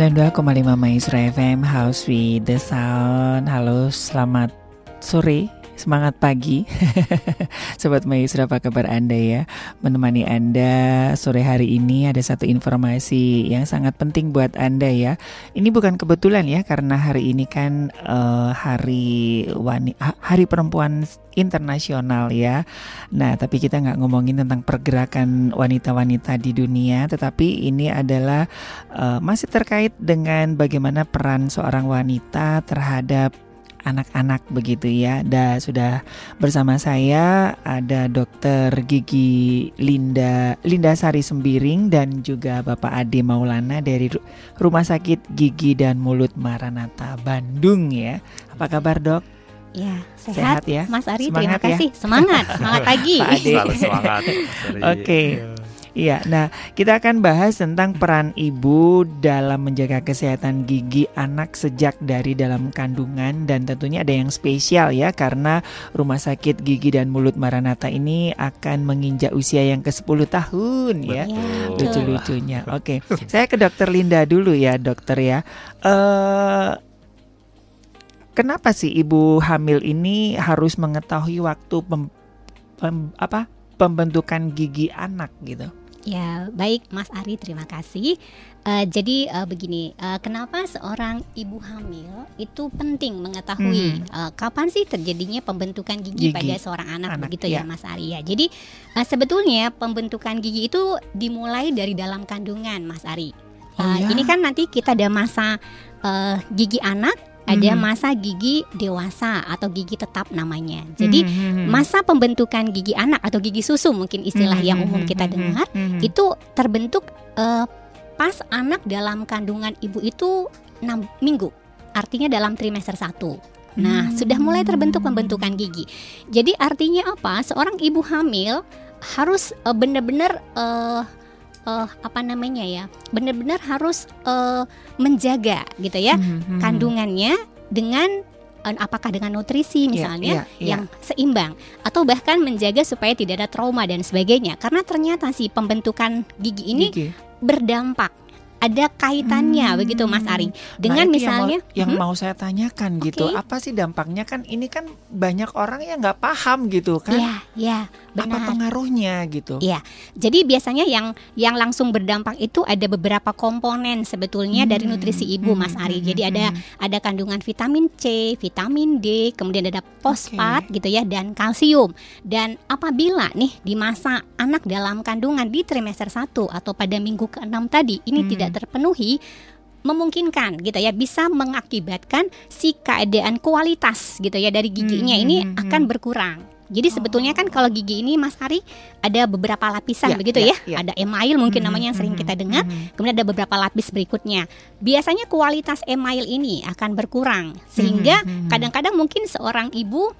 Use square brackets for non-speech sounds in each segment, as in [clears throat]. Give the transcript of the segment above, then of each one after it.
92,5 Maestro FM House with the Sound. Halo selamat sore Semangat pagi. [laughs] Sobat Maestro apa kabar Anda ya? Menemani Anda sore hari ini ada satu informasi yang sangat penting buat Anda ya. Ini bukan kebetulan ya karena hari ini kan uh, hari wani, hari perempuan internasional ya. Nah tapi kita nggak ngomongin tentang pergerakan wanita-wanita di dunia Tetapi ini adalah uh, masih terkait dengan bagaimana peran seorang wanita terhadap anak-anak begitu ya. Dan sudah bersama saya ada Dokter Gigi Linda Linda Sari Sembiring dan juga Bapak Ade Maulana dari Rumah Sakit Gigi dan Mulut Maranata Bandung ya. Apa kabar dok? Ya, sehat, sehat ya. Mas Ari, semangat terima kasih. Ya? Semangat, semangat [laughs] pagi. Pak Ade. semangat. Oke. Okay. Iya, nah kita akan bahas tentang peran ibu dalam menjaga kesehatan gigi anak sejak dari dalam kandungan dan tentunya ada yang spesial ya karena Rumah Sakit Gigi dan Mulut Maranata ini akan menginjak usia yang ke-10 tahun ya. Lucu-lucunya. Oke, saya ke Dokter Linda dulu ya, Dokter ya. Uh, kenapa sih ibu hamil ini harus mengetahui waktu pem, pem, apa pembentukan gigi anak gitu? Ya, baik Mas Ari, terima kasih. Uh, jadi uh, begini, uh, kenapa seorang ibu hamil itu penting mengetahui hmm. uh, kapan sih terjadinya pembentukan gigi, gigi. pada seorang anak, anak begitu ya. ya Mas Ari ya. Jadi uh, sebetulnya pembentukan gigi itu dimulai dari dalam kandungan Mas Ari. Uh, oh, ya? Ini kan nanti kita ada masa uh, gigi anak ada hmm. masa gigi dewasa atau gigi tetap namanya. Jadi hmm, hmm, masa pembentukan gigi anak atau gigi susu mungkin istilah yang umum kita dengar itu terbentuk uh, pas anak dalam kandungan ibu itu 6 minggu. Artinya dalam trimester 1. Nah, hmm. sudah mulai terbentuk pembentukan gigi. Jadi artinya apa? Seorang ibu hamil harus uh, benar-benar uh, uh, apa namanya ya benar-benar harus uh, menjaga gitu ya mm -hmm. kandungannya dengan uh, apakah dengan nutrisi iya, misalnya yeah, yeah, yeah. yang seimbang atau bahkan menjaga supaya tidak ada trauma dan sebagainya karena ternyata si pembentukan gigi ini gigi. berdampak ada kaitannya hmm. begitu Mas Ari nah, dengan nah, misalnya yang, mau, yang hmm? mau saya tanyakan okay. gitu apa sih dampaknya kan ini kan banyak orang yang nggak paham gitu kan ya ya benar. apa pengaruhnya gitu ya jadi biasanya yang yang langsung berdampak itu ada beberapa komponen sebetulnya hmm. dari nutrisi ibu hmm. Mas Ari hmm. jadi ada hmm. ada kandungan vitamin C vitamin D kemudian ada fosfat okay. gitu ya dan kalsium dan apabila nih di masa anak dalam kandungan di trimester 1 atau pada minggu ke-6 tadi ini hmm. tidak terpenuhi memungkinkan gitu ya bisa mengakibatkan si keadaan kualitas gitu ya dari giginya hmm, ini hmm, hmm. akan berkurang. Jadi oh. sebetulnya kan kalau gigi ini Mas Hari ada beberapa lapisan ya, begitu ya. ya. ya. Ada email mungkin hmm, namanya yang sering hmm, kita dengar. Hmm. Kemudian ada beberapa lapis berikutnya. Biasanya kualitas email ini akan berkurang sehingga kadang-kadang mungkin seorang ibu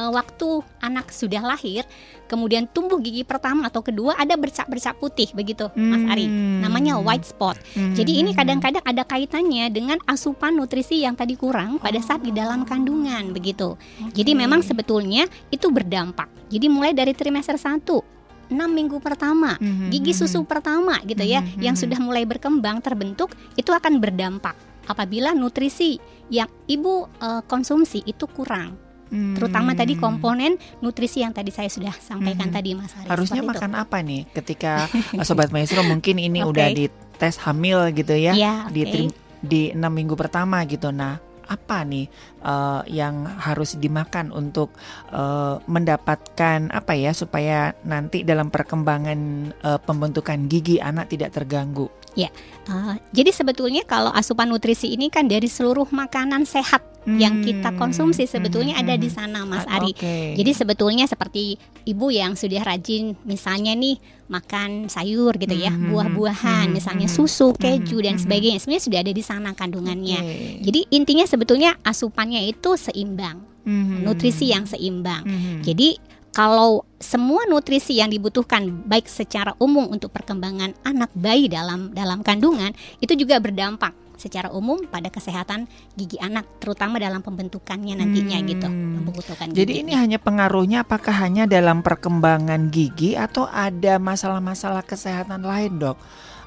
uh, waktu anak sudah lahir, kemudian tumbuh gigi pertama atau kedua ada bercak-bercak putih begitu, hmm. Mas Ari. Hmm. Namanya white spot. Hmm. Jadi ini kadang-kadang ada kaitannya dengan asupan nutrisi yang tadi kurang pada saat di dalam kandungan begitu. Okay. Jadi memang sebetulnya itu berdampak. Jadi mulai dari trimester 1 enam minggu pertama, hmm, gigi hmm, susu pertama gitu ya, yang sudah mulai berkembang terbentuk itu akan berdampak apabila nutrisi yang ibu uh, konsumsi itu kurang. Hmm. Terutama tadi komponen nutrisi yang tadi saya sudah sampaikan hmm. tadi Mas Haris. Harusnya makan itu. apa nih ketika [laughs] sobat maestro mungkin ini okay. udah di tes hamil gitu ya, ya okay. di di enam minggu pertama gitu. Nah, apa nih uh, yang harus dimakan untuk uh, mendapatkan apa ya supaya nanti dalam perkembangan uh, pembentukan gigi anak tidak terganggu? Ya, uh, jadi sebetulnya kalau asupan nutrisi ini kan dari seluruh makanan sehat hmm. yang kita konsumsi sebetulnya hmm. ada di sana Mas ah, Ari. Okay. Jadi sebetulnya seperti ibu yang sudah rajin misalnya nih makan sayur gitu ya, hmm. buah-buahan, hmm. misalnya susu, keju dan sebagainya. Sebenarnya sudah ada di sana kandungannya. Okay. Jadi intinya sebetulnya asupannya itu seimbang. Hmm. Nutrisi yang seimbang. Hmm. Jadi kalau semua nutrisi yang dibutuhkan baik secara umum untuk perkembangan anak bayi dalam dalam kandungan itu juga berdampak secara umum pada kesehatan gigi anak, terutama dalam pembentukannya nantinya Hmm. gitu, pembentukan Jadi ini hanya pengaruhnya apakah hanya dalam perkembangan gigi atau ada masalah-masalah kesehatan lain, Dok?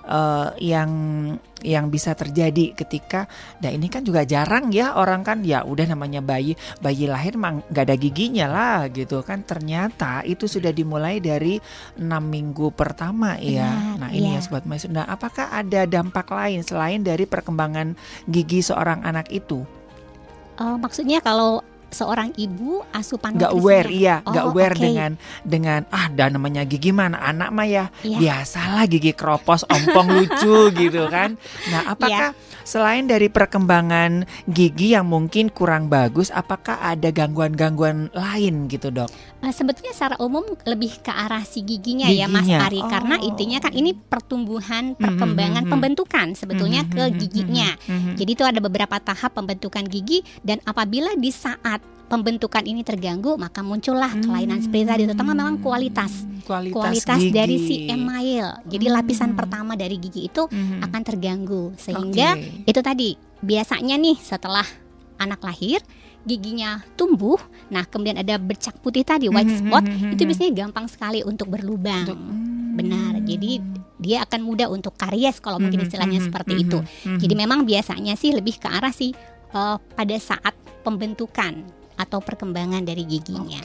Eh, yang yang bisa terjadi ketika nah ini kan juga jarang ya orang kan. Ya udah namanya bayi bayi lahir mang nggak ada giginya lah gitu kan. Ternyata itu sudah dimulai dari enam minggu pertama ya. Benar, nah ini ya iya. sobat maestro. Nah apakah ada dampak lain selain dari perkembangan gigi seorang anak itu? Eh, maksudnya kalau seorang ibu asupan nggak aware iya nggak Oh, aware oke. dengan dengan ah dan namanya gigi mana anak mah ya Iya. biasalah gigi keropos ompong lucu [laughs] gitu kan nah apakah Iya. selain dari perkembangan gigi yang mungkin kurang bagus apakah ada gangguan-gangguan lain gitu dok Eh, sebetulnya secara umum lebih ke arah si giginya, ya Mas Giginya. Ari karena Oh. intinya kan ini pertumbuhan perkembangan mhm. pembentukan sebetulnya Mhm, ke mhm, giginya. mhm, mhm. Jadi itu ada beberapa tahap pembentukan gigi dan apabila di saat pembentukan ini terganggu maka muncullah kelainan seperti tadi terutama memang kualitas kualitas, kualitas gigi. dari si email. Jadi lapisan Hmm. pertama dari gigi itu Mhm. akan terganggu sehingga Oke. itu tadi biasanya nih setelah anak lahir giginya tumbuh, nah kemudian ada bercak putih tadi white Mhm, spot mhm, itu biasanya gampang sekali untuk berlubang. Untuk- hmm. Benar. Jadi dia akan mudah untuk karies kalau mungkin istilahnya mhm, seperti itu. Jadi memang biasanya sih lebih ke arah sih eh, pada saat pembentukan atau perkembangan dari giginya.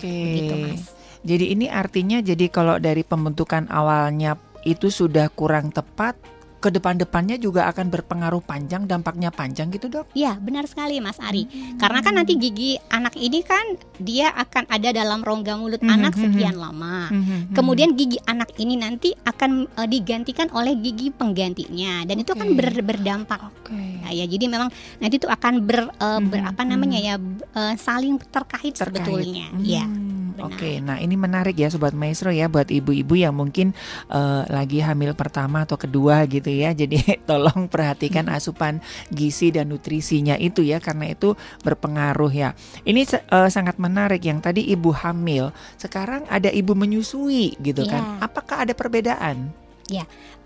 Mas. Jadi ini artinya jadi kalau dari pembentukan awalnya itu sudah kurang tepat ke depan-depannya juga akan berpengaruh panjang dampaknya panjang gitu dok Iya, benar sekali Mas Ari. Karena kan nanti gigi anak ini kan dia akan ada dalam rongga mulut Mhm, anak mhm. sekian lama. Mhm, Kemudian gigi anak ini nanti akan eh, digantikan oleh gigi penggantinya dan itu akan Oke. ber- berdampak. Oke. Nah, ya jadi memang nanti itu akan ber, eh, ber- apa namanya ya eh, saling terkait, Terkait. sebetulnya. Hmm, Iya. Benar. Oke, nah ini menarik ya sobat maestro ya buat ibu-ibu yang mungkin eh, lagi hamil pertama atau kedua gitu ya. Jadi [laughs] tolong perhatikan asupan gizi dan nutrisinya itu ya karena itu berpengaruh ya. Ini eh, sangat menarik yang tadi ibu hamil, sekarang ada ibu menyusui gitu kan. Iya. Apakah ada perbedaan?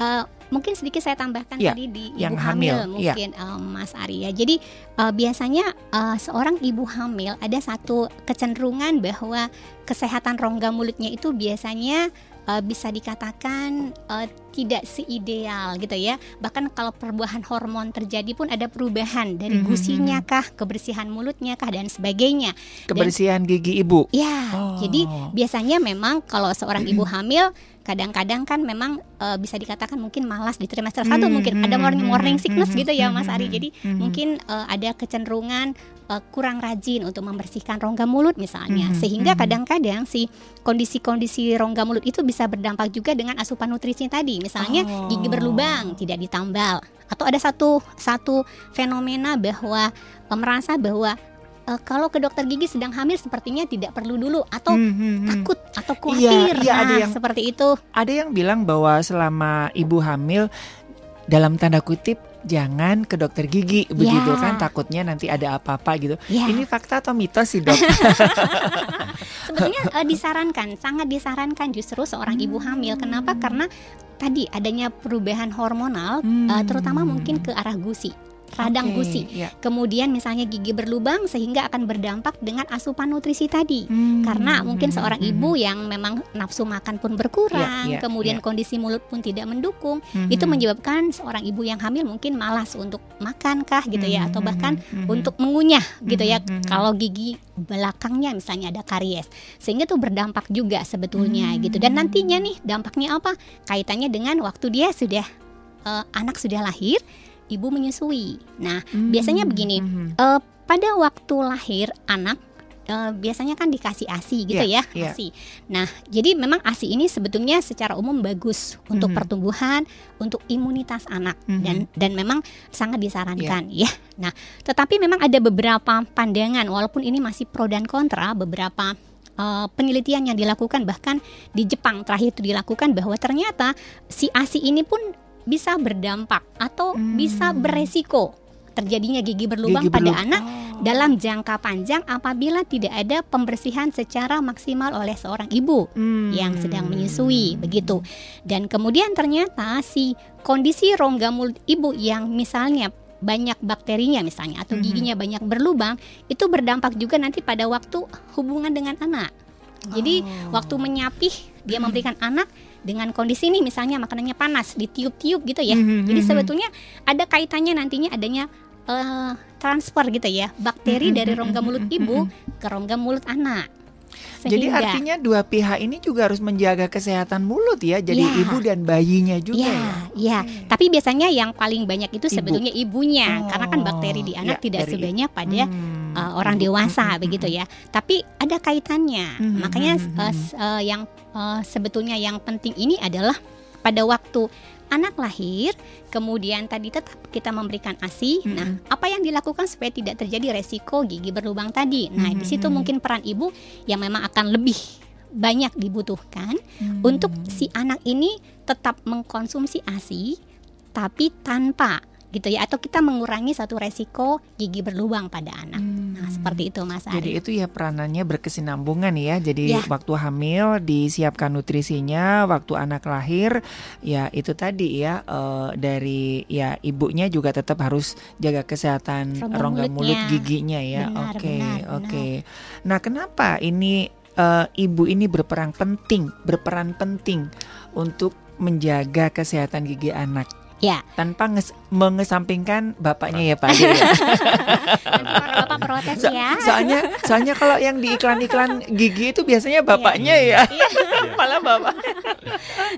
Eh, mungkin sedikit saya tambahkan Iya, tadi di yang ibu hamil, hamil, iya. mungkin eh, Mas Arya. Jadi eh, biasanya eh, seorang ibu hamil ada satu kecenderungan bahwa kesehatan rongga mulutnya itu biasanya eh, bisa dikatakan eh, tidak seideal gitu ya. Bahkan kalau perubahan hormon terjadi pun ada perubahan dari Mhm, gusinya kah, kebersihan mulutnya kah dan sebagainya. Kebersihan gigi ibu. Ya, Oh. jadi biasanya memang kalau seorang ibu [clears throat] hamil kadang-kadang kan memang eh, bisa dikatakan mungkin malas di trimester satu Hmm, mungkin ada hmm, morning hmm, morning sickness hmm, gitu ya Mas Ari. Jadi hmm. mungkin eh, ada kecenderungan eh, kurang rajin untuk membersihkan rongga mulut misalnya. Hmm, Sehingga kadang-kadang si kondisi-kondisi rongga mulut itu bisa berdampak juga dengan asupan nutrisi tadi. Misalnya Oh. gigi berlubang, tidak ditambal atau ada satu satu fenomena bahwa eh, merasa bahwa eh, kalau ke dokter gigi sedang hamil sepertinya tidak perlu dulu atau Hmm, hmm, hmm. takut atau khawatir. iya, ada nah, yang- seperti itu. Ada yang bilang bahwa selama ibu hamil dalam tanda kutip jangan ke dokter gigi begitu Ya. kan takutnya nanti ada apa-apa gitu. Ya, Ini fakta atau mitos sih dok? [laughs] [laughs] sebetulnya eh, disarankan, sangat disarankan justru seorang ibu hamil. Kenapa? Karena tadi adanya perubahan hormonal, eh, terutama mungkin ke arah gusi, radang Hmm. Oke, gusi. ya. Kemudian misalnya gigi berlubang sehingga akan berdampak dengan asupan nutrisi tadi. Hmm, Karena mungkin hmm, seorang hmm, ibu yang memang nafsu makan pun berkurang, Ya, ya, kemudian ya. kondisi mulut pun tidak mendukung, hmm, itu hmm, menyebabkan seorang ibu yang hamil mungkin malas untuk makan kah gitu ya hmm, atau hmm, bahkan hmm, hmm, untuk mengunyah gitu ya Mhm, mhm. kalau gigi belakangnya misalnya ada karies sehingga itu berdampak juga sebetulnya Hmm. gitu dan nantinya nih dampaknya apa kaitannya dengan waktu dia sudah eh, anak sudah lahir ibu menyusui nah hmm, biasanya begini, hmm, eh, pada waktu lahir anak eh, biasanya kan dikasih ASI gitu Iya, ya, iya. ASI. Nah, jadi memang ASI ini sebetulnya secara umum bagus untuk Mhm. pertumbuhan, untuk imunitas anak Mhm. dan dan memang sangat disarankan ya. Nah, tetapi memang ada beberapa pandangan walaupun ini masih pro dan kontra beberapa eh, penelitian yang dilakukan bahkan di Jepang terakhir itu dilakukan bahwa ternyata si ASI ini pun bisa berdampak atau Hmm. bisa beresiko terjadinya gigi berlubang Gigi pada berlubang. anak Oh. dalam jangka panjang apabila tidak ada pembersihan secara maksimal oleh seorang ibu Hmm. yang sedang menyusui begitu. Dan kemudian ternyata si kondisi rongga mulut ibu yang misalnya banyak bakterinya misalnya atau Mhm. giginya banyak berlubang, itu berdampak juga nanti pada waktu hubungan dengan anak. Jadi Oh. waktu menyapih dia memberikan anak dengan kondisi ini misalnya makanannya panas, ditiup-tiup gitu ya. Mhm, Jadi mhm. sebetulnya ada kaitannya nantinya adanya eh, transfer gitu ya bakteri Mhm, dari mhm, rongga mulut mhm, ibu mhm. ke rongga mulut anak. Jadi Sehingga- artinya dua pihak ini juga harus menjaga kesehatan mulut ya, jadi Ya. ibu dan bayinya juga ya, ya. ya. Tapi biasanya yang paling banyak itu Ibu. sebetulnya ibunya, Oh, karena kan bakteri di anak ya, tidak sebanyak pada Hmm, uh, orang dewasa Hmm, begitu ya. Tapi ada kaitannya. Hmm, Makanya uh, uh, yang uh, sebetulnya yang penting ini adalah pada waktu anak lahir, kemudian tadi tetap kita memberikan ASI. Hmm, Nah, apa yang dilakukan supaya tidak terjadi resiko gigi berlubang tadi? Nah, Hmm, di situ mungkin peran ibu yang memang akan lebih banyak dibutuhkan Hmm. untuk si anak ini tetap mengkonsumsi ASI tapi tanpa gitu ya atau kita mengurangi satu resiko gigi berlubang pada anak. Hmm. Nah, seperti itu Mas Jadi Ari. itu ya peranannya berkesinambungan ya. Jadi Ya. waktu hamil disiapkan nutrisinya, waktu anak lahir ya itu tadi ya eh, dari ya ibunya juga tetap harus jaga kesehatan Rongga rongga mulut giginya ya. Oke, oke. Nah, kenapa ini eh, ibu ini berperan penting, berperan penting untuk menjaga kesehatan gigi anak? Ya. Tanpa nges- mengesampingkan bapaknya ya Pak Ade ya. [laughs] Bapak protes So- ya. soalnya soalnya kalau yang di iklan-iklan gigi itu biasanya bapaknya ya [laughs] malah bapak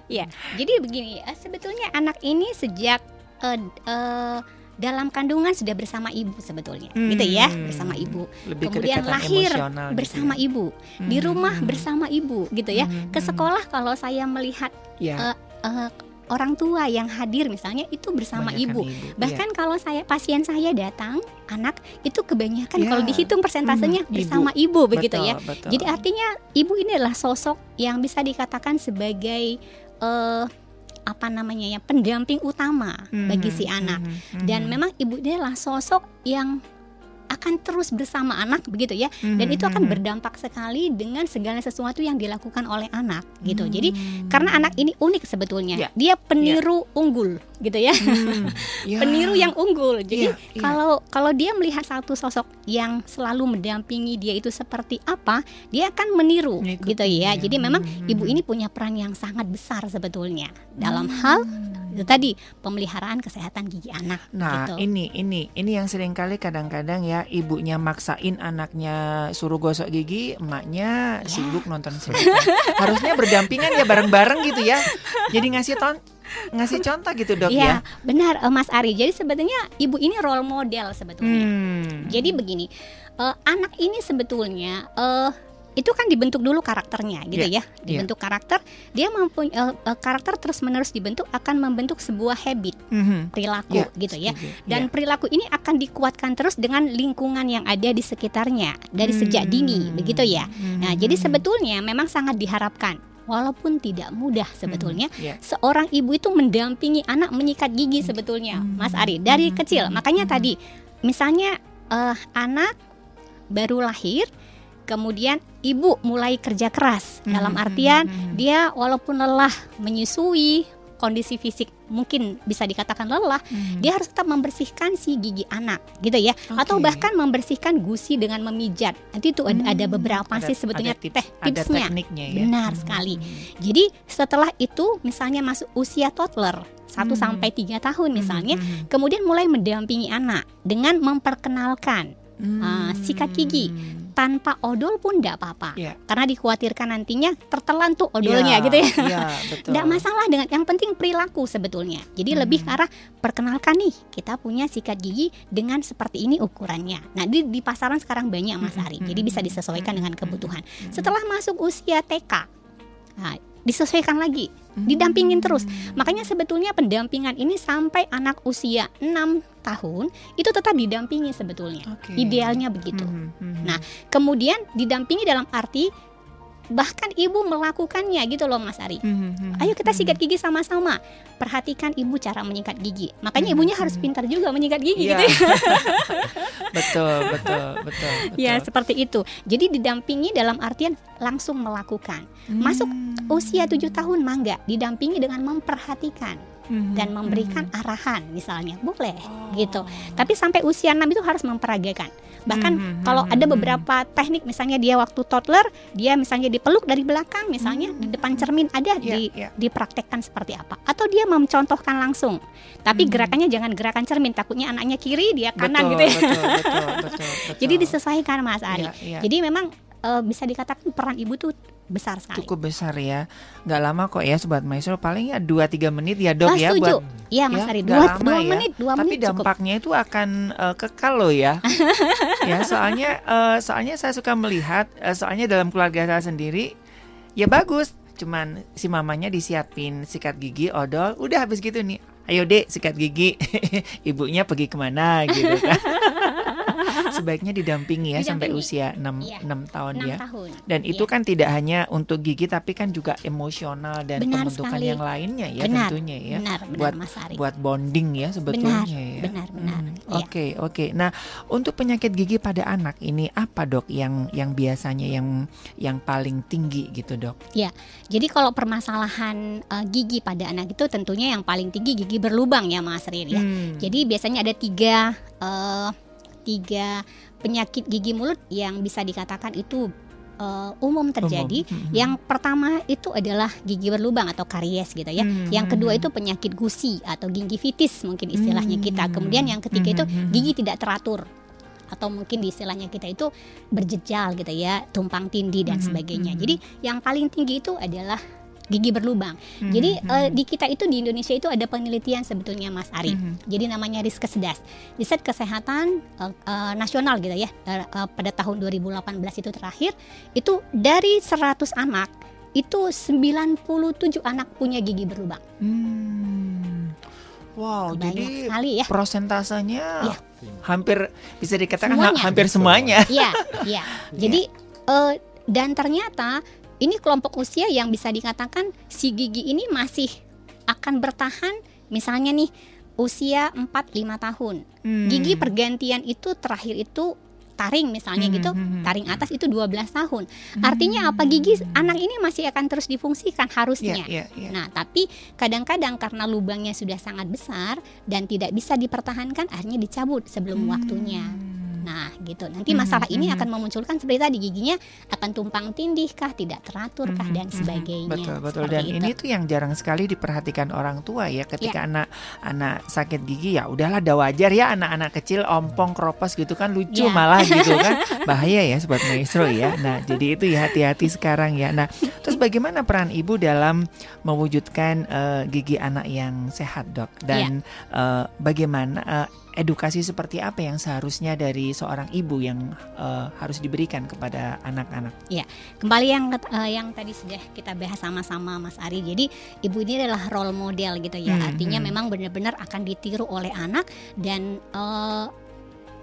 Ya, jadi begini, eh, sebetulnya anak ini sejak eh, eh, dalam kandungan sudah bersama ibu sebetulnya, gitu ya, Hmm. bersama ibu. lebih Kemudian lahir emosional gitu Bersama ya. ibu, di Hmm, rumah hmm, bersama ibu, gitu ya. hmm, Ke hmm. sekolah kalau saya melihat ya eh, orang tua yang hadir misalnya itu bersama kebanyakan ibu. iya. Bahkan kalau saya pasien saya datang anak itu kebanyakan Ya. kalau dihitung persentasenya Hmm, ibu. bersama ibu, begitu Betul, ya. betul. Jadi artinya ibu ini adalah sosok yang bisa dikatakan sebagai eh, apa namanya ya pendamping utama Hmm, bagi si hmm, anak. hmm, hmm, Dan hmm. memang ibu ini adalah sosok yang akan terus bersama anak begitu ya. Dan Hmm, itu akan hmm, berdampak sekali dengan segala sesuatu yang dilakukan oleh anak gitu. Jadi hmm. karena anak ini unik sebetulnya. Ya. Dia peniru unggul gitu ya. Hmm, [laughs] ya. Peniru yang unggul. Jadi Iya, iya. kalau kalau dia melihat satu sosok yang selalu mendampingi dia itu seperti apa, dia akan meniru Ngikutin gitu ya. ya. Jadi memang Hmm, ibu hmm. ini punya peran yang sangat besar sebetulnya dalam hal itu tadi pemeliharaan kesehatan gigi anak Nah, gitu. ini ini ini yang sering kali kadang-kadang ya ibunya maksain anaknya suruh gosok gigi, emaknya Ya. sibuk nonton sinetron. Harusnya berdampingan ya bareng-bareng gitu ya. Jadi ngasih ton ngasih contoh gitu, Dok ya. Iya, benar eh, Mas Ari. Jadi sebetulnya ibu ini role model sebetulnya. Hmm. Jadi begini, eh, anak ini sebetulnya eh, itu kan dibentuk dulu karakternya gitu Iya, ya, dibentuk karakter. Dia mempunyai karakter terus menerus dibentuk akan membentuk sebuah habit Mhm. perilaku Iya, gitu ya. Dan Iya. perilaku ini akan dikuatkan terus dengan lingkungan yang ada di sekitarnya dari sejak dini, Hmm. begitu ya. Nah, jadi Mhm. sebetulnya memang sangat diharapkan, walaupun tidak mudah sebetulnya, Mhm. Iya. seorang ibu itu mendampingi anak menyikat gigi sebetulnya, Hmm. Mas Ari, dari Hmm. kecil. Hmm. Makanya Hmm. tadi, misalnya eh, anak baru lahir, kemudian ibu mulai kerja keras, dalam Mhm. artian dia walaupun lelah menyusui, kondisi fisik mungkin bisa dikatakan lelah, Mhm. dia harus tetap membersihkan si gigi anak, gitu ya, atau Oke. bahkan membersihkan gusi dengan memijat. Nanti itu ada, ada Hmm, beberapa ada- sih sebetulnya ada tips, teh ada tipsnya. tekniknya ya. Benar Mhm. sekali. Jadi setelah itu misalnya masuk usia toddler 1 Hmm. sampai 3 tahun misalnya, Mhm. kemudian mulai mendampingi anak dengan memperkenalkan Mhm. sikat gigi. Tanpa odol pun tidak apa-apa. Ya. Karena dikhawatirkan nantinya tertelan tuh odolnya gitu ya. Iya, [laughs] betul. Tidak masalah dengan yang penting perilaku sebetulnya. Jadi Hmm. lebih ke arah perkenalkan nih kita punya sikat gigi dengan seperti ini ukurannya. Nah di, di pasaran sekarang banyak Mas Hmm, Ari. hmm, Jadi bisa hmm, disesuaikan hmm, dengan hmm, kebutuhan. Setelah masuk usia TK, nah, disesuaikan lagi. Hmm. didampingin terus. Makanya sebetulnya pendampingan ini sampai anak usia 6 tahun itu tetap didampingi sebetulnya. Oke. Idealnya begitu. Mhm, mhm. Nah, Kemudian didampingi dalam arti bahkan ibu melakukannya gitu loh Mas Ari. Mhm, Ayo kita sikat gigi sama-sama. Perhatikan ibu cara menyikat gigi. Makanya Mhm, ibunya harus pintar juga menyikat gigi Iya. gitu ya. [laughs] betul, betul, betul, [laughs] betul. Ya, seperti itu. Jadi didampingi dalam artian langsung melakukan. masuk Hmm. Usia 7 tahun mangga didampingi dengan memperhatikan dan memberikan arahan misalnya. Boleh Oh. gitu. Tapi sampai usia 6 itu harus memperagakan. Bahkan Mhm, kalau mhm, ada mhm. beberapa teknik misalnya dia waktu toddler, dia misalnya dipeluk dari belakang misalnya Hmm. di depan cermin ada Iya, di iya. dipraktekkan seperti apa atau dia mencontohkan langsung. Tapi Hmm. gerakannya jangan gerakan cermin takutnya anaknya kiri dia kanan betul, gitu ya. Betul, [laughs] betul, betul, Jadi betul. disesuaikan Mas Ari. Iya, iya. Jadi memang eh, bisa dikatakan peran ibu tuh besar sekali. cukup besar ya. Nggak lama kok ya sobat maestro, paling ya 2 3 menit ya, Dok ya setuju. buat Iya Mas ya, Ari, nggak dua, lama dua ya. menit, dua tapi menit cukup. dampaknya itu akan eh, kekal loh ya. [laughs] ya, soalnya eh, soalnya saya suka melihat eh, soalnya dalam keluarga saya sendiri ya bagus, cuman si mamanya disiapin sikat gigi, odol, udah habis gitu nih. Ayo dek sikat gigi, [laughs] ibunya pergi ke mana gitu kan. [laughs] Sebaiknya didampingi ya sampai Didampingi. usia 6, Iya. 6 tahun 6 ya. tahun. Dan itu Iya. kan tidak hanya untuk gigi tapi kan juga emosional dan Benar pembentukan sekali. yang lainnya ya benar, tentunya ya. benar, benar buat Mas Ari. buat bonding ya sebetulnya ya. benar, benar. Hmm, Iya. Oke, oke. Nah, untuk penyakit gigi pada anak ini apa, Dok, yang yang biasanya yang yang paling tinggi gitu, Dok? Jadi kalau permasalahan eh, gigi pada anak itu tentunya yang paling tinggi gigi berlubang ya Mas Rin ya. Hmm. Jadi biasanya ada tiga eh, tiga penyakit gigi mulut yang bisa dikatakan itu eh, umum terjadi. Umum. Hmm. Yang pertama itu adalah gigi berlubang atau karies gitu ya. Hmm, Yang kedua hmm, itu penyakit gusi atau gingivitis mungkin istilahnya kita. Hmm. Kemudian yang ketiga itu Hmm, hmm, hmm. gigi tidak teratur atau mungkin di istilahnya kita itu berjejal gitu ya, tumpang tindih dan sebagainya. Jadi yang paling tinggi itu adalah gigi berlubang. Hmm, Jadi hmm. di kita itu di Indonesia itu ada penelitian sebetulnya Mas Ari. Hmm. Jadi namanya Riskesdas. Riset kesehatan eh, eh, nasional gitu ya. eh, eh, pada tahun 2018 itu terakhir itu dari 100 anak itu 97 anak punya gigi berlubang. Hmm. Wow, Banyak jadi sekali ya. prosentasenya Iya. hampir bisa dikatakan Semuanya. ha- hampir semuanya. Iya, [laughs] iya. Jadi eh, dan ternyata ini kelompok usia yang bisa dikatakan si gigi ini masih akan bertahan misalnya nih usia 4-5 tahun. Hmm. Gigi pergantian itu terakhir itu taring misalnya Hmm, gitu. hmm, hmm. Taring atas itu 12 tahun. Artinya apa gigi anak ini masih akan terus difungsikan harusnya. iya, iya. Nah, tapi kadang-kadang karena lubangnya sudah sangat besar dan tidak bisa dipertahankan, akhirnya dicabut sebelum waktunya. Nah, gitu. Nanti Mhm, masalah ini mhm. akan memunculkan seperti tadi giginya akan tumpang tindih kah, tidak teratur kah Mhm, dan sebagainya. Betul betul Seperti dan itu. Ini tuh yang jarang sekali diperhatikan orang tua ya ketika anak anak sakit gigi ya udahlah udah wajar ya anak-anak kecil ompong kropos gitu kan lucu Ya. malah gitu [laughs] kan bahaya ya sobat maestro ya. Nah jadi itu ya hati-hati sekarang ya. Nah terus bagaimana peran ibu dalam mewujudkan eh, gigi anak yang sehat dok dan eh, bagaimana eh, edukasi seperti apa yang seharusnya dari seorang ibu yang eh, harus diberikan kepada anak-anak. Kembali yang eh, yang tadi sudah kita bahas sama-sama Mas Ari. Jadi ibu ini adalah role model gitu ya. Hmm, Artinya hmm. memang benar-benar akan ditiru oleh anak dan eh,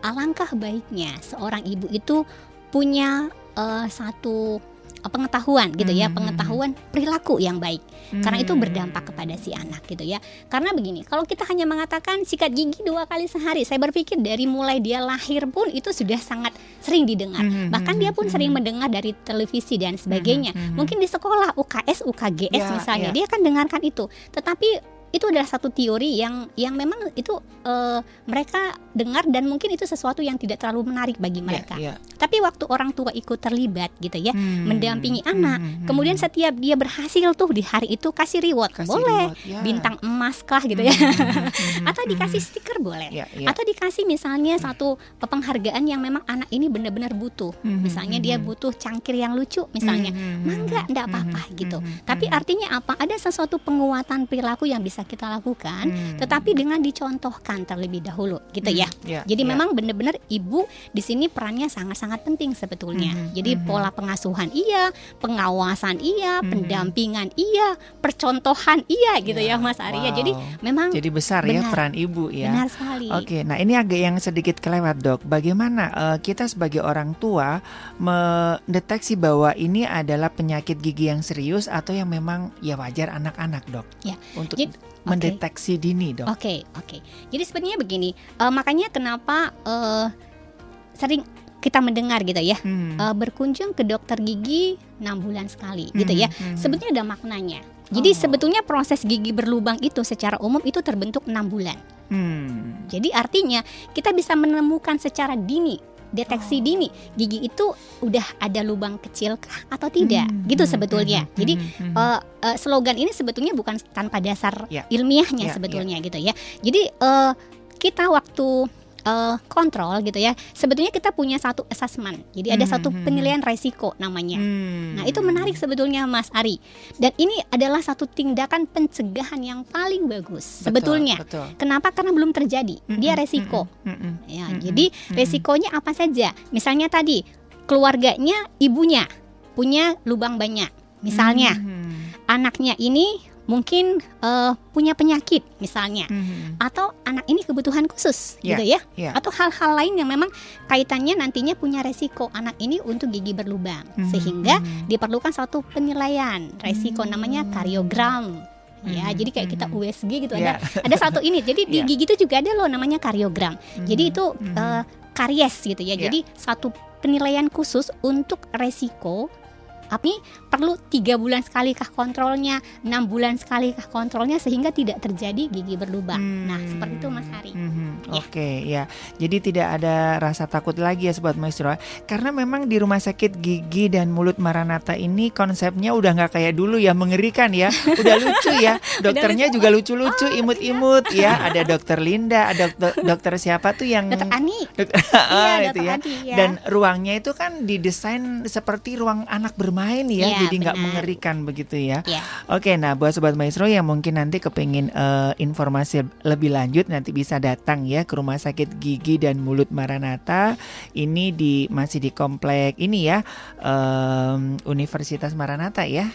alangkah baiknya seorang ibu itu punya eh, satu pengetahuan gitu ya, Hmm, hmm, pengetahuan perilaku yang baik. Karena itu Hmm. berdampak kepada si anak gitu ya. Karena begini, kalau kita hanya mengatakan sikat gigi dua kali sehari, saya berpikir dari mulai dia lahir pun itu sudah sangat sering didengar. Mhm, Bahkan dia pun sering mendengar dari televisi dan sebagainya. Mungkin di sekolah UKS, UKGS Ya, misalnya, ya. dia akan dengarkan itu. Tetapi itu adalah satu teori yang yang memang itu eh, mereka dengar dan mungkin itu sesuatu yang tidak terlalu menarik bagi mereka. Ya, ya. Tapi waktu orang tua ikut terlibat gitu ya, Hmm, mendampingi anak, hmm, hmm, kemudian hmm. setiap dia berhasil tuh di hari itu kasih reward, Kasih boleh. reward, ya. Bintang emas kah gitu ya. Hmm, hmm, hmm, [laughs] Atau hmm, dikasih hmm. stiker boleh. Ya, ya. Atau dikasih misalnya satu penghargaan yang memang anak ini benar-benar butuh. Hmm, Misalnya hmm, dia hmm. butuh cangkir yang lucu misalnya. Hmm, hmm, Mangga, hmm, enggak hmm, apa-apa hmm, gitu. hmm, Tapi hmm. artinya apa? Ada sesuatu penguatan perilaku yang bisa bisa kita lakukan, hmm. tetapi dengan dicontohkan terlebih dahulu, gitu hmm. ya. Yeah, Jadi yeah. memang benar-benar ibu di sini perannya sangat-sangat penting sebetulnya. Hmm. Jadi hmm. pola pengasuhan iya, pengawasan iya, hmm. pendampingan iya, percontohan iya, gitu yeah. ya Mas Arya. Wow. Jadi memang jadi besar ya benar, ya peran ibu ya. Benar sekali. Oke, nah ini agak yang sedikit kelewat dok. Bagaimana uh, kita sebagai orang tua mendeteksi bahwa ini adalah penyakit gigi yang serius atau yang memang ya wajar anak-anak dok? Ya. Untuk Jadi, mendeteksi okay. dini dok. Oke okay, oke. Okay. Jadi sebenarnya begini, uh, makanya kenapa uh, sering kita mendengar gitu ya hmm. uh, berkunjung ke dokter gigi enam bulan sekali hmm. gitu ya. Hmm. Sebetulnya ada maknanya. Jadi oh. sebetulnya proses gigi berlubang itu secara umum itu terbentuk enam bulan. Hmm. Jadi artinya kita bisa menemukan secara dini deteksi oh. dini. Gigi itu udah ada lubang kecil kah atau tidak? Hmm, gitu hmm, sebetulnya. Hmm, jadi hmm, uh, uh, slogan ini sebetulnya bukan tanpa dasar yeah. ilmiahnya yeah, sebetulnya yeah. gitu ya. Jadi uh, kita waktu uh, kontrol gitu ya. Sebetulnya kita punya satu assessment. Jadi ada hmm, satu hmm, penilaian resiko namanya. Hmm. nah itu menarik sebetulnya Mas Ari. Dan ini adalah satu tindakan pencegahan yang paling bagus betul, sebetulnya. betul. kenapa? Karena belum terjadi. Hmm, dia resiko. hmm, hmm, ya hmm, jadi resikonya apa saja? Misalnya tadi keluarganya ibunya punya lubang banyak. Misalnya hmm. anaknya ini mungkin uh, punya penyakit misalnya mm-hmm. atau anak ini kebutuhan khusus yeah, gitu ya yeah. atau hal-hal lain yang memang kaitannya nantinya punya resiko anak ini untuk gigi berlubang mm-hmm. sehingga mm-hmm. diperlukan satu penilaian resiko mm-hmm. namanya kariogram ya hmm, jadi kayak kita USG gitu yeah. ada ada satu ini [laughs] jadi di yeah. gigi itu juga ada loh namanya kariogram hmm, jadi itu hmm. uh, karies gitu ya yeah. jadi satu penilaian khusus untuk resiko tapi perlu tiga bulan sekali kah kontrolnya, enam bulan sekali kah kontrolnya sehingga tidak terjadi gigi berlubang. Hmm. Nah seperti itu Mas Hari. Hmm. Ya. Oke okay, ya, jadi tidak ada rasa takut lagi ya sobat maestro, karena memang di rumah sakit gigi dan mulut Maranata ini konsepnya udah nggak kayak dulu ya mengerikan ya, [laughs] udah lucu ya, dokternya juga lucu-lucu, oh, imut-imut iya. ya, ada dokter Linda, ada dokter, dokter siapa tuh yang dokter Ani, [laughs] dokter, iya, itu ya. Adi, ya, dan ruangnya itu kan didesain seperti ruang anak bermain main ya, ya jadi nggak mengerikan begitu ya. ya. Oke, nah buat sobat maestro yang mungkin nanti kepingin uh, informasi lebih lanjut nanti bisa datang ya ke Rumah Sakit Gigi dan Mulut Maranata. Ini di masih di komplek ini ya um, Universitas Maranata ya.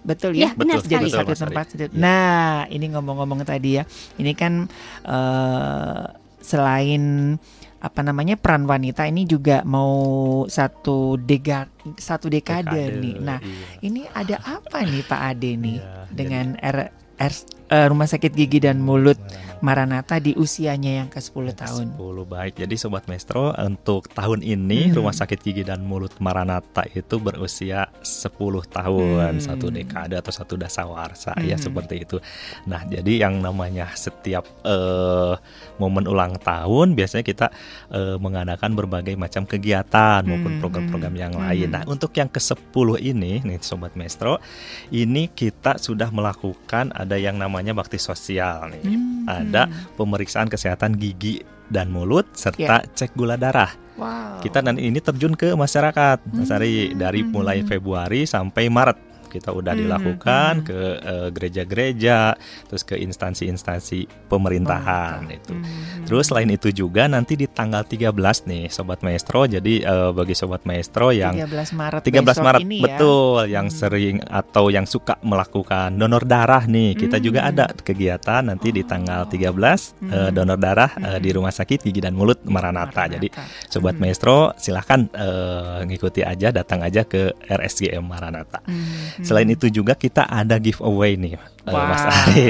Betul ya, ya betul, jadi satu tempat. Ya. Nah, ini ngomong-ngomong tadi ya, ini kan uh, selain apa namanya peran wanita ini juga mau satu dega satu dekade, dekade nih. Nah, iya. ini ada apa nih Pak Ade nih iya, dengan R, R, uh, Rumah Sakit Gigi dan Mulut Maranata di usianya yang ke-10 tahun. 10 baik. Jadi sobat Maestro untuk tahun ini hmm. Rumah Sakit Gigi dan Mulut Maranata itu berusia 10 tahun, hmm. satu dekade atau satu dasawarsa ya, hmm. ya seperti itu. Nah, jadi yang namanya setiap uh, momen ulang tahun biasanya kita uh, mengadakan berbagai macam kegiatan maupun hmm. program-program yang hmm. lain. Nah, untuk yang ke-10 ini nih sobat Maestro, ini kita sudah melakukan ada yang namanya bakti sosial nih. Hmm ada hmm. pemeriksaan kesehatan gigi dan mulut serta yeah. cek gula darah. Wow. Kita dan ini terjun ke masyarakat, Mas Ari, dari mulai hmm. Februari sampai Maret kita udah hmm, dilakukan hmm. ke uh, gereja-gereja, terus ke instansi-instansi pemerintahan oh, itu. Hmm. Terus selain itu juga nanti di tanggal 13 nih sobat maestro. Jadi uh, bagi sobat maestro yang 13 Maret 13 Maret ini ya. betul yang hmm. sering atau yang suka melakukan donor darah nih. Kita hmm. juga ada kegiatan nanti oh. di tanggal 13 hmm. uh, donor darah hmm. uh, di Rumah Sakit Gigi dan Mulut Maranata. Maranata. Jadi sobat hmm. maestro silahkan uh, ngikuti aja datang aja ke RSGM Maranata. Hmm. Selain itu juga kita ada giveaway nih wow. Mas [laughs] Ari.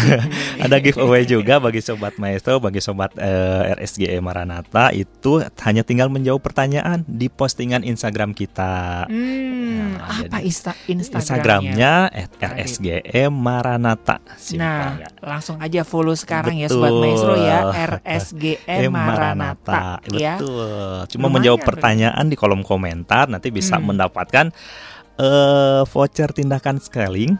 [laughs] ada giveaway juga bagi sobat maestro, bagi sobat uh, eh, RSGE Maranata itu hanya tinggal menjawab pertanyaan di postingan Instagram kita. Hmm, nah, apa insta Instagramnya? RSGE Maranata. Simpel, nah, ya. langsung aja follow sekarang Betul. ya sobat maestro ya [laughs] RSGE Maranata. Ya. Betul. Cuma Lumayan menjawab pertanyaan di kolom komentar nanti bisa hmm. mendapatkan uh, voucher tindakan scaling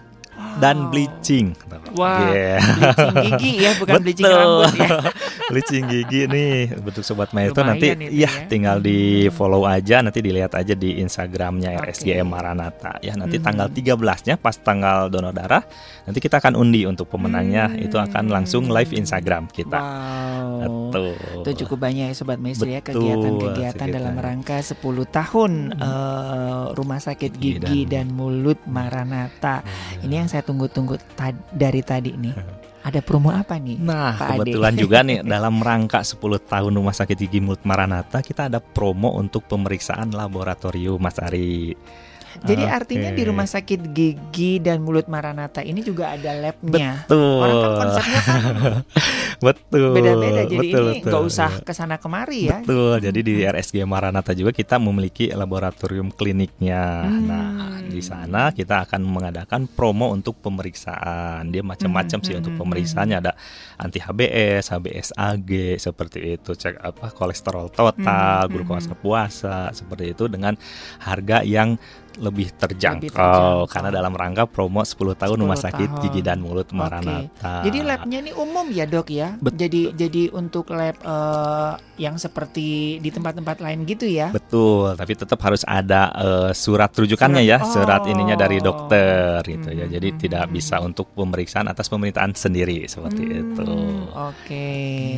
dan bleaching. Wah, Yeah. bleaching gigi ya, bukan bleaching Betul. rambut ya. [laughs] bleaching gigi nih untuk sobat maestro nanti ya ya. tinggal Hmm. di follow aja nanti dilihat aja di Instagramnya Oke. RSGM Maranata ya nanti Mhm. tanggal 13-nya pas tanggal donor darah nanti kita akan undi untuk pemenangnya Hmm. itu akan langsung live Instagram kita. Wow. Betul. Itu cukup banyak ya Sobat Maestro ya kegiatan-kegiatan dalam rangka 10 tahun eh, Rumah Sakit Gigi Gigi dan- dan Mulut Maranata. Ini yang saya tunggu-tunggu tad- dari tadi nih. Ada promo apa nih? Nah, Pak Ade? kebetulan juga nih [laughs] dalam rangka 10 tahun Rumah Sakit Gigi Mulut Maranata kita ada promo untuk pemeriksaan laboratorium Mas Ari. Jadi Oke. artinya di Rumah Sakit Gigi dan Mulut Maranata ini juga ada labnya. Betul. Orang kan konsepnya kan [laughs] betul. beda-beda jadi betul, ini betul. nggak usah ke sana kemari ya. Betul. Jadi di RSG Maranata juga kita memiliki laboratorium kliniknya. Hmm. Nah, di sana kita akan mengadakan promo untuk pemeriksaan. Dia macam-macam Hmm, sih hmm, untuk hmm, pemeriksaannya ada anti HBS, HBsAg seperti itu, cek apa kolesterol total, Hmm, hmm, glukosa hmm. puasa seperti itu dengan harga yang lebih terjangkau, Lebih terjangkau. karena dalam rangka promo 10 tahun 10 Rumah Sakit tahun. Gigi dan Mulut Oke. Maranata. Jadi labnya ini umum ya dok ya. Betul. Jadi jadi untuk lab eh, yang seperti di tempat-tempat lain gitu ya. Betul, tapi tetap harus ada eh, surat rujukannya Surat- ya, surat oh. ininya dari dokter gitu ya. Hmm, Jadi hmm, tidak hmm, bisa untuk pemeriksaan atas pemerintahan sendiri seperti Hmm, itu. Oke.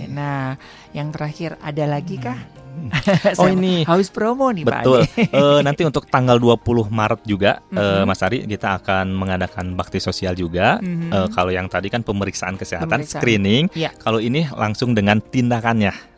Nah, yang terakhir ada lagi kah? [laughs] Oh, ini. haus promo nih Pak Betul. Eh, nanti untuk tanggal 20 Maret juga eh, Mhm. Mas Ari kita akan mengadakan bakti sosial juga. Mhm. Eh, kalau yang tadi kan pemeriksaan kesehatan Pemeriksaan. screening, Iya. kalau ini langsung dengan tindakannya.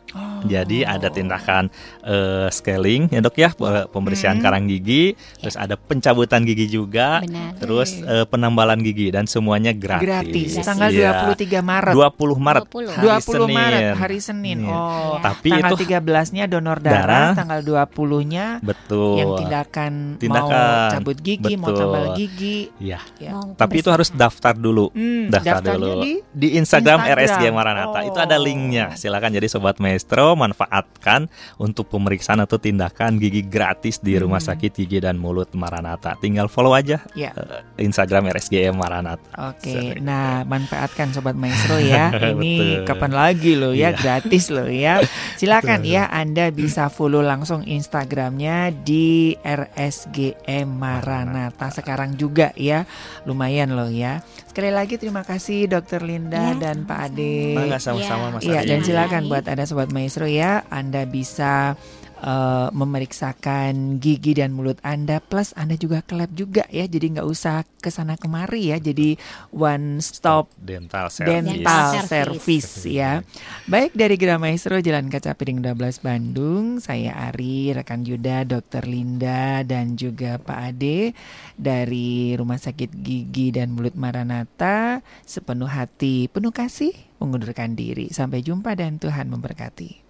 Oh. Jadi ada tindakan eh, scaling ya dok ya pe- pembersihan Mhm. karang gigi, terus ada pencabutan gigi juga, Benar. terus eh, penambalan gigi dan semuanya gratis. gratis. Gratis. Tanggal Iya. 23 Maret. 20 Maret 20. hari 20 Maret Senin. hari Senin. Iya. Oh. Tapi tanggal itu 13-nya donor darah, Darah. tanggal 20-nya betul. yang tindakan, mau Tindakan. cabut gigi, mau Betul. tambal gigi. Ya. Ya. Mau Tapi itu harus daftar dulu. Hmm, Daftar daftarnya dulu di Instagram, Instagram. RSG Maranata. Itu ada Oh. linknya. Silakan jadi sobat maestro manfaatkan untuk pemeriksaan atau tindakan gigi gratis di Rumah Hmm. Sakit Gigi dan Mulut Maranata. Tinggal follow aja Ya. eh, Instagram RSG Maranata. Oke, nah manfaatkan sobat maestro ya. [laughs] Ini Betul. kapan lagi loh ya, Iya. gratis loh ya. [laughs] Silakan Betul. ya, Anda bisa follow langsung Instagramnya di RSGM Maranata sekarang juga ya. Lumayan loh ya. Sekali lagi terima kasih Dokter Linda Ya, dan Pak. Ade. Bangga sama-sama Mas Iya Ari. dan silakan buat ada sobat maestro ya, Anda bisa eh, memeriksakan gigi dan mulut Anda plus Anda juga ke lab juga ya. Jadi nggak usah ke sana kemari ya. Jadi one stop dental service. dental Service. service ya. Baik dari Gra Maestro Jalan Kaca Piring 12 Bandung, saya Ari, rekan Yuda, Dokter Linda dan juga Pak Ade dari Rumah Sakit Gigi dan Mulut Maranata sepenuh hati, penuh kasih mengundurkan diri. Sampai jumpa dan Tuhan memberkati.